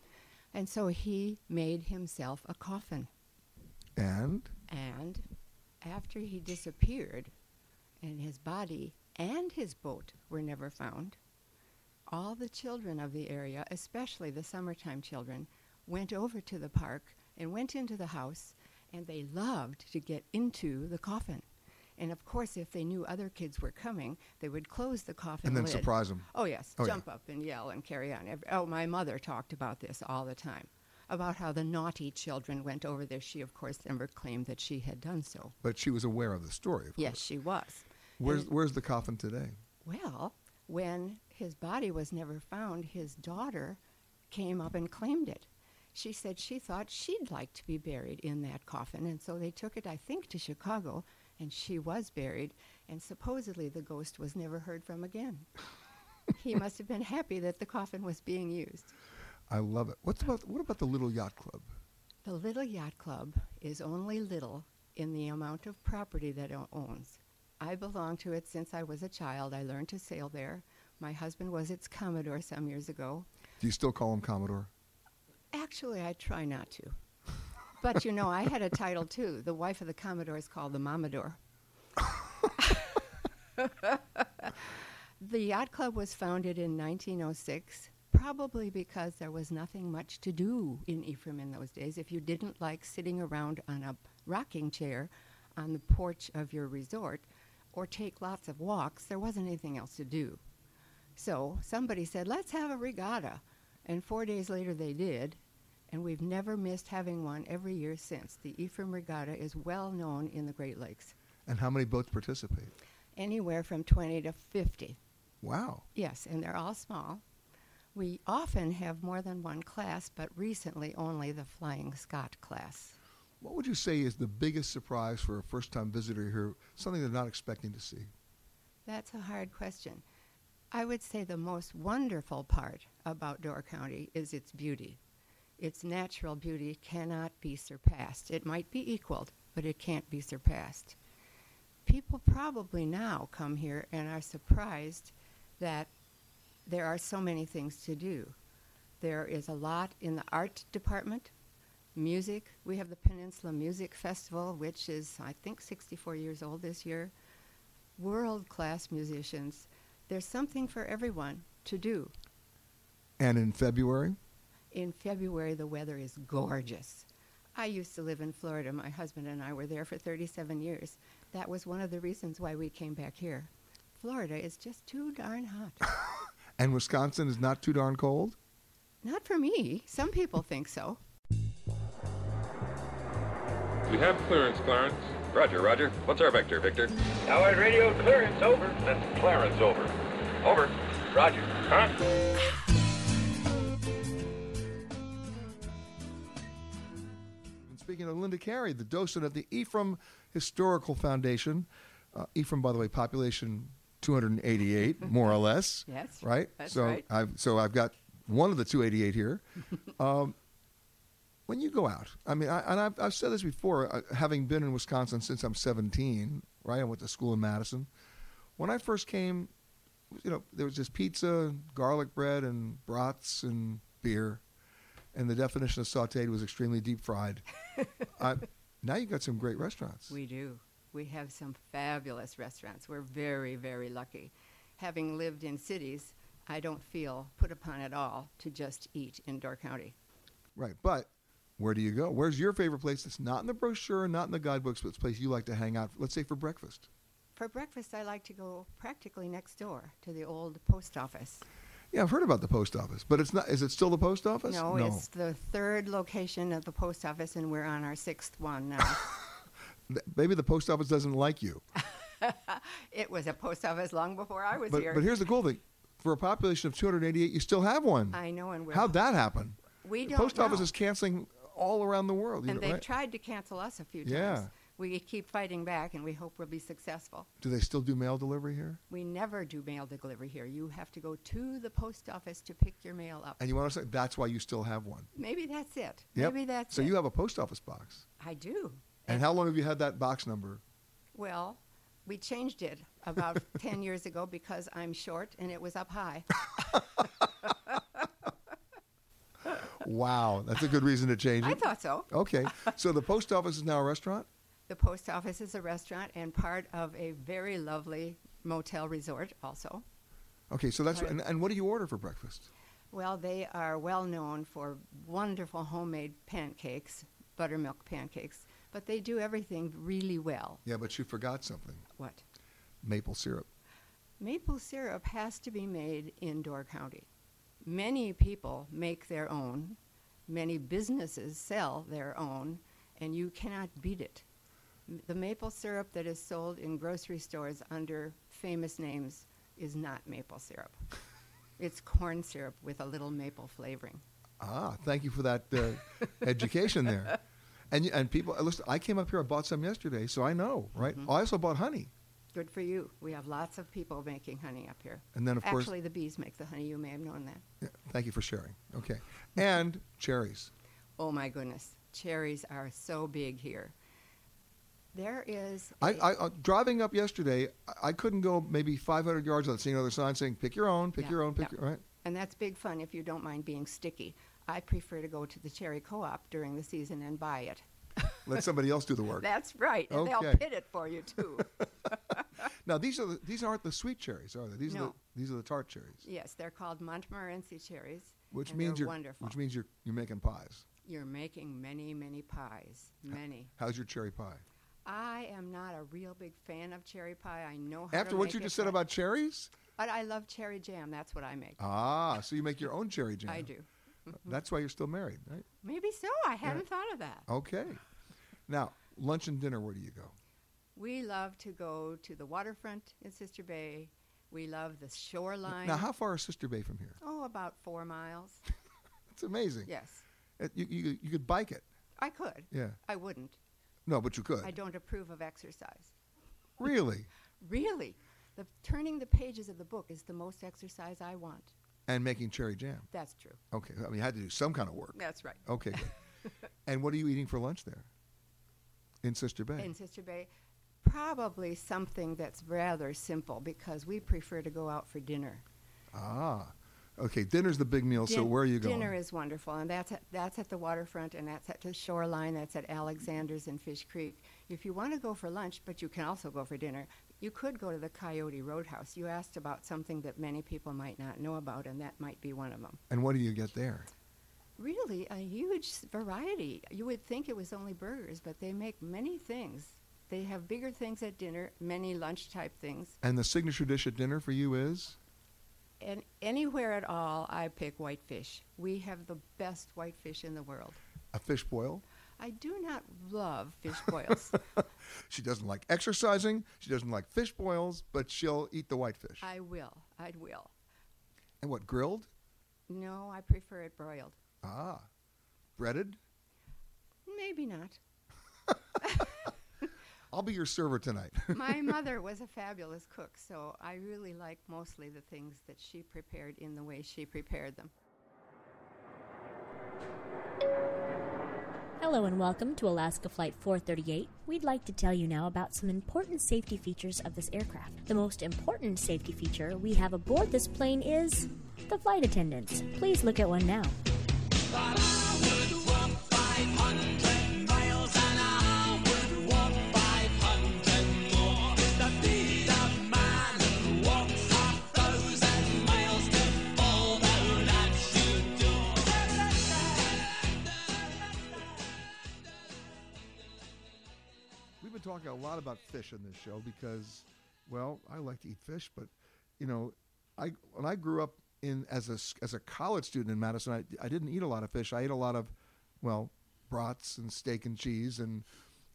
And so he made himself a coffin. and And after he disappeared, and his body and his boat were never found, all the children of the area, especially the summertime children, went over to the park and went into the house, and they loved to get into the coffin. And of course, if they knew other kids were coming, they would close the coffin And then lid. them. Oh yes, Oh, yeah. jump up and yell and carry on. Ev- Oh, my mother talked about this all the time, about how the naughty children went over there. She, of course, never claimed that she had done so. but she was aware of the story. Of Yes, course. she was. Where's And- Where's the coffin today? Well, when his body was never found, his daughter came up and claimed it. She said she thought she'd like to be buried in that coffin, and so they took it, I think, to Chicago, and she was buried, and supposedly the ghost was never heard from again. <laughs> he must have been happy that the coffin was being used. I love it. What's about What about the Little Yacht Club? The Little Yacht Club is only little in the amount of property that it owns. I belong to it since I was a child. I learned to sail there. My husband was its commodore some years ago. Do you still call him Commodore? Actually, I try not to. But you know, I had a title too. The wife of the commodore is called the Mamador. the yacht club was founded in 1906, probably because there was nothing much to do in Ephraim in those days. If you didn't like sitting around on a rocking chair on the porch of your resort or take lots of walks, there wasn't anything else to do. So somebody said, let's have a regatta. And four days later they did, and we've never missed having one every year since. The Ephraim Regatta is well known in the Great Lakes, And how many boats participate? anywhere from 20 to 50. Wow. Yes, and they're all small. We often have more than one class, but recently only the Flying Scot class. What would you say is the biggest surprise for a first-time visitor here? Something they're not expecting to see. That's a hard question. I would say the most wonderful part about Door County is its beauty. Its natural beauty cannot be surpassed. It might be equaled, but it can't be surpassed. People probably now come here and are surprised that there are so many things to do. There is a lot in the art department, music. We have the Peninsula Music Festival, which is, I think, 64 years old this year. World class musicians. There's something for everyone to do. And in February, In February, the weather is gorgeous. I used to live in Florida. My husband and I were there for 37 years. That was one of the reasons why we came back here. Florida is just too darn hot. <laughs> and Wisconsin is not too darn cold. Not for me. Some people think so. We have clearance, Clarence. Roger, Roger. What's our vector, Victor? Howard radio clearance over. That's Clarence Oveur. Over. Roger. Huh? And speaking of Linda Carey, the docent of the Ephraim Historical Foundation. Uh, Ephraim, by the way, population 288, <laughs> more or less. Yes, Right? that's so right. I've, so I've got one of the 288 here. um, <laughs> when you go out, I mean, I, and I've, I've said this before, uh, having been in Wisconsin since I'm 17, right? I went to school in Madison. When I first came, you know, there was just pizza, and garlic bread, and brats and beer, and the definition of sautéed was extremely deep fried. <laughs> uh, now you've got some great restaurants. We do. We have some fabulous restaurants. We're very, very lucky. Having lived in cities, I don't feel put upon at all to just eat in Door County. Right, but where do you go? Where's your favorite place that's not in the brochure, not in the guidebooks, but it's a place you like to hang out? Let's say for breakfast. For breakfast, I like to go practically next door to the old post office. Yeah, I've heard about the post office, but it's not. Is it still the post office? No, it's the third location of the post office, and we're on our sixth one now. <laughs> Maybe the post office doesn't like you. <laughs> it was a post office long before I was But, here. but here's the cool thing: for a population of 288, you still have one. I know, and we're How'd that happen? We don't post office is canceling all around the world. You and know, they've right? tried to cancel us a few times. Yeah. We keep fighting back, and we hope we'll be successful. Do they still do mail delivery here? We never do mail delivery here. You have to go to the post office to pick your mail up. And you want to say that's why you still have one? Maybe that's it. Yep. Maybe that's so it. you have a post office box. I do. And how long have you had that box number? Well, we changed it about <laughs> 10 years ago because I'm short and it was up high. <laughs> Wow, that's a good reason to change it. I thought so. Okay, <laughs> so the post office is now a restaurant. The post office is a restaurant and part of a very lovely motel resort also. Okay, so that's Right. and, and what do you order for breakfast? Well, they are well known for wonderful homemade pancakes, buttermilk pancakes, but they do everything really well. Yeah, but you forgot something. What? Maple syrup. Maple syrup has to be made in Door County. Many people make their own, many businesses sell their own, and you cannot beat it. M- The maple syrup that is sold in grocery stores under famous names is not maple syrup. <laughs> It's corn syrup with a little maple flavoring. Ah, thank you for that uh, <laughs> education there. And and people, listen, I came up here. I bought some yesterday, so I know, right? Mm-hmm. I also bought honey. Good for you. We have lots of people making honey up here. And then, of course- Actually, the bees make the honey. You may have known that. Yeah, thank you for sharing. Okay, and cherries. Oh my goodness, cherries are so big here. There is. I, I uh, driving up yesterday, I, I couldn't go maybe 500 yards without seeing another sign saying "Pick your own, pick Yeah, your own, pick yeah. your right." And that's big fun if you don't mind being sticky. I prefer to go to the cherry co-op during the season and buy it. Let somebody else do the work. <laughs> That's right. And Okay. they'll pit it for you too. <laughs> Now these are the, these aren't the sweet cherries, are they? These are the, these are the tart cherries, yes, they're called Montmorency cherries. which means you're wonderful. which means you're you're making pies. You're making many, many pies. Many. How's your cherry pie? I am not a real big fan of cherry pie. I know how After what you just said about cherries? But I love cherry jam. That's what I make. Ah, so you make your own cherry jam. I do. That's why you're still married, right? Maybe so. I hadn't thought of that. Okay. Now, lunch and dinner, where do you go? We love to go to the waterfront in Sister Bay. We love the shoreline. Now, how far is Sister Bay from here? Oh, about four miles. <laughs> It's amazing. Yes, It- you, you, you could bike it. I could. Yeah. I wouldn't. No, but you could. I don't approve of exercise. Really? <laughs> Really, the turning the pages of the book is the most exercise I want. And making cherry jam. That's true. Okay. I mean, you had to do some kind of work. That's right. Okay, <laughs> and what are you eating for lunch there? In Sister Bay? In Sister Bay, probably something that's rather simple because we prefer to go out for dinner. ah. Okay, dinner's the big meal, so where are you going? Dinner is wonderful, and that's at, that's at the waterfront, and that's at the shoreline. That's at Alexander's and Fish Creek. If you want to go for lunch, but you can also go for dinner, you could go to the Coyote Roadhouse. You asked about something that many people might not know about, and that might be one of them. and what do you get there? Really, a huge variety. You would think it was only burgers, but they make many things. They have bigger things at dinner, many lunch type things. And the signature dish at dinner for you is? And anywhere at all, I pick whitefish. We have the best whitefish in the world. A fish boil. I do not love fish <laughs> boils. She doesn't like exercising. She doesn't like fish boils, but she'll eat the whitefish. I will. I will. And what, grilled? No, I prefer it broiled. Ah. Breaded? Maybe not. <laughs> I'll be your server tonight. <laughs> My mother was a fabulous cook, so I really like mostly the things that she prepared in the way she prepared them. Hello and welcome to Alaska Flight 438. We'd like to tell you now about some important safety features of this aircraft. The most important safety feature we have aboard this plane is the flight attendants. Please look at one now. A lot about fish in this show because, well, I like to eat fish, but you know, I when I grew up in as a as a college student in Madison, I, I didn't eat a lot of fish. I ate a lot of, well, brats and steak and cheese and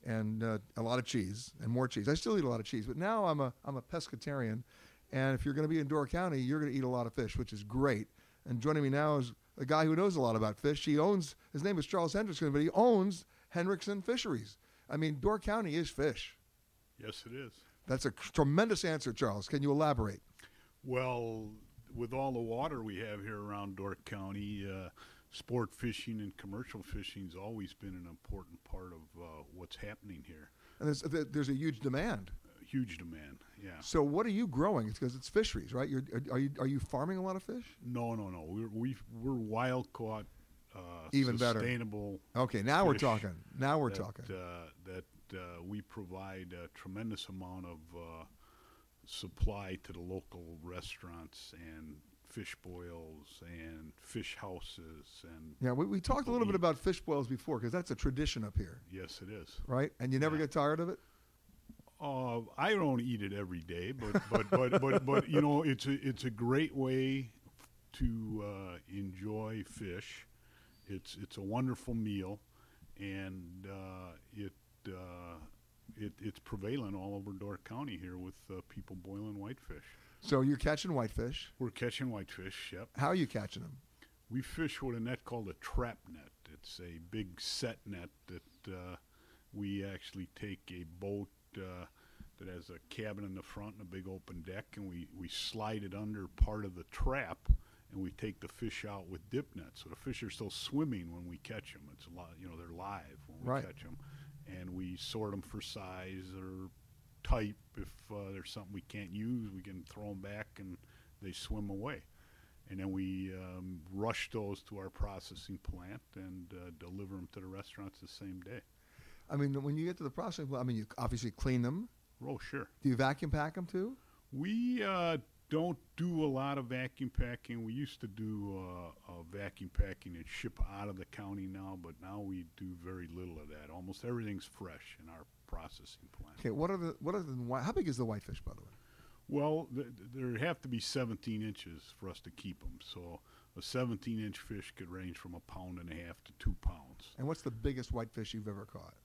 and uh, a lot of cheese and more cheese. I still eat a lot of cheese, but now I'm a I'm a pescatarian, and if you're going to be in Door County, you're going to eat a lot of fish, which is great. And joining me now is a guy who knows a lot about fish. He owns his name is Charles Henrikson, but he owns Henrikson Fisheries. I mean, Door County is fish. Yes, it is. That's a tremendous answer, Charles. Can you elaborate? Well, with all the water we have here around Door County, uh, sport fishing and commercial fishing's always been an important part of uh, what's happening here. And there's there's a huge demand. Huge demand, yeah. So what are you growing? It's because it's fisheries, right? You're, are you are you farming a lot of fish? No, no, no. We're we, we're wild caught, uh, Even better. sustainable. Okay, now we're talking. Now we're that, talking. Uh, that uh, we provide a tremendous amount of uh, supply to the local restaurants and fish boils and fish houses and Yeah, we, we talked a little bit about fish boils before because that's a tradition up here, yes, it is. right? And you never get tired of it. Uh, I don't eat it every day, but but but but, but you know, it's a it's a great way to uh, enjoy fish. It's it's a wonderful meal, and uh, it, uh, it it's prevalent all over Door County here with uh, people boiling whitefish. So you're catching whitefish. We're catching whitefish. Yep. How are you catching them? We fish with a net called a trap net. It's a big set net that uh, we actually take a boat uh, that has a cabin in the front and a big open deck, and we, we slide it under part of the trap, and we take the fish out with dip nets. So the fish are still swimming when we catch them. It's a lot, you know, they're live when we Right. catch them, and we sort them for size or type. If uh, there's something we can't use, we can throw them back, and they swim away and then we um, rush those to our processing plant and uh, deliver them to the restaurants the same day. I mean, when you get to the processing, plant, I mean, you obviously clean them. Oh, sure. Do you vacuum pack them too? We uh, don't do a lot of vacuum packing. We used to do uh, uh, vacuum packing and ship out of the county now, but now we do very little of that. Almost everything's fresh in our processing plant. Okay, what are the what are the? How big is the whitefish, by the way? Well, th- th- there have to be 17 inches for us to keep them. So a 17 inch fish could range from a pound and a half to two pounds. And what's the biggest whitefish you've ever caught?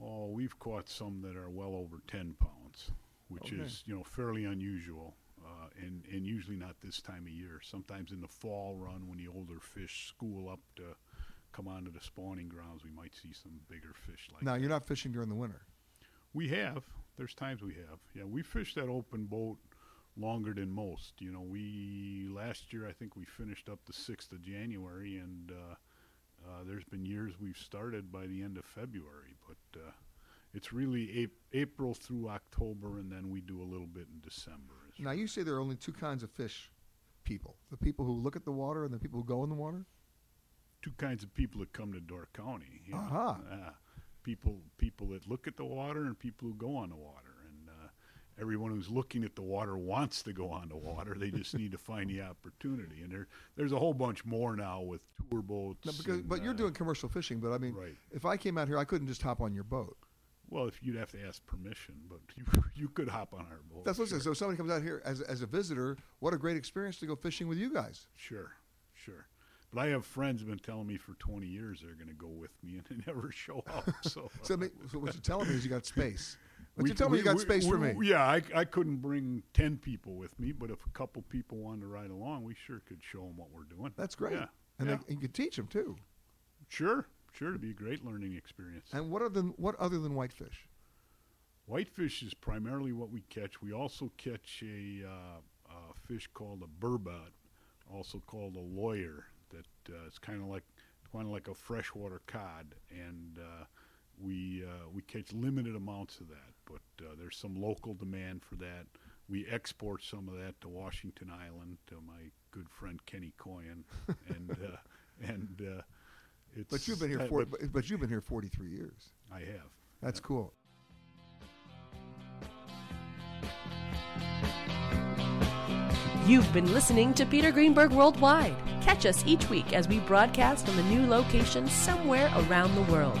Oh, we've caught some that are well over 10 pounds, which Okay. is, you know, fairly unusual. Uh, and, and usually not this time of year. Sometimes in the fall run when the older fish school up to come onto the spawning grounds, we might see some bigger fish like now you're not fishing during the winter. we have. There's times we have. Yeah, we fish that open boat longer than most. You know, we last year I think we finished up the sixth of January, and uh, uh, there's been years we've started by the end of February. But uh, it's really ap- April through October, and then we do a little bit in December. Now you say there are only two kinds of fish people: the people who look at the water and the people who go in the water. Two kinds of people that come to Door County. you know. Aha. Uh, people people that look at the water and people who go on the water. And uh, everyone who's looking at the water wants to go on the water. They just need to find the opportunity. And there there's a whole bunch more now with tour boats. No, because, and, but you're uh, doing commercial fishing. But I mean, Right. if I came out here, I couldn't just hop on your boat. Well, if you'd have to ask permission, but <laughs> you you could hop on our boat. That's what sure. So if somebody comes out here as, as a visitor, what a great experience to go fishing with you guys. Sure, sure. But I have friends been telling me for 20 years they're going to go with me, and they <laughs> never show up. <laughs> So, So, I mean, so what you're telling me is you got space. What We- you're telling me you got we- space for we- me. Yeah, I, I couldn't bring 10 people with me, but if a couple people wanted to ride along, we sure could show them what we're doing. That's great. Yeah, And, yeah. They, and you could teach them too. Sure, sure. It'd be a great learning experience. And what other than what other than whitefish? Whitefish is primarily what we catch. We also catch a, uh, a fish called a burbot, also called a lawyer. That uh, it's kind of like kind of like a freshwater cod, and uh, we uh, we catch limited amounts of that. But uh, there's some local demand for that. We export some of that to Washington Island to my good friend Kenny Koyen, and uh, <laughs> and uh, it's. But you've been here for, but but, but you've been here 43 years. I have. That's cool. You've been listening to Peter Greenberg Worldwide. Catch us each week as we broadcast from a new location somewhere around the world.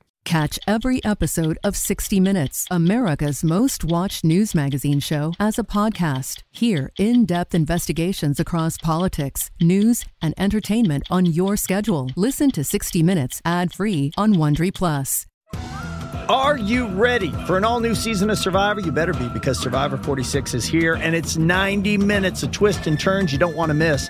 Catch every episode of 60 Minutes, America's most watched news magazine show, as a podcast. Hear in depth investigations across politics, news, and entertainment on your schedule. Listen to 60 Minutes ad free on Wondery Plus. Are you ready for an all new season of Survivor? You better be because Survivor 46 is here and it's 90 minutes of twists and turns you don't want to miss.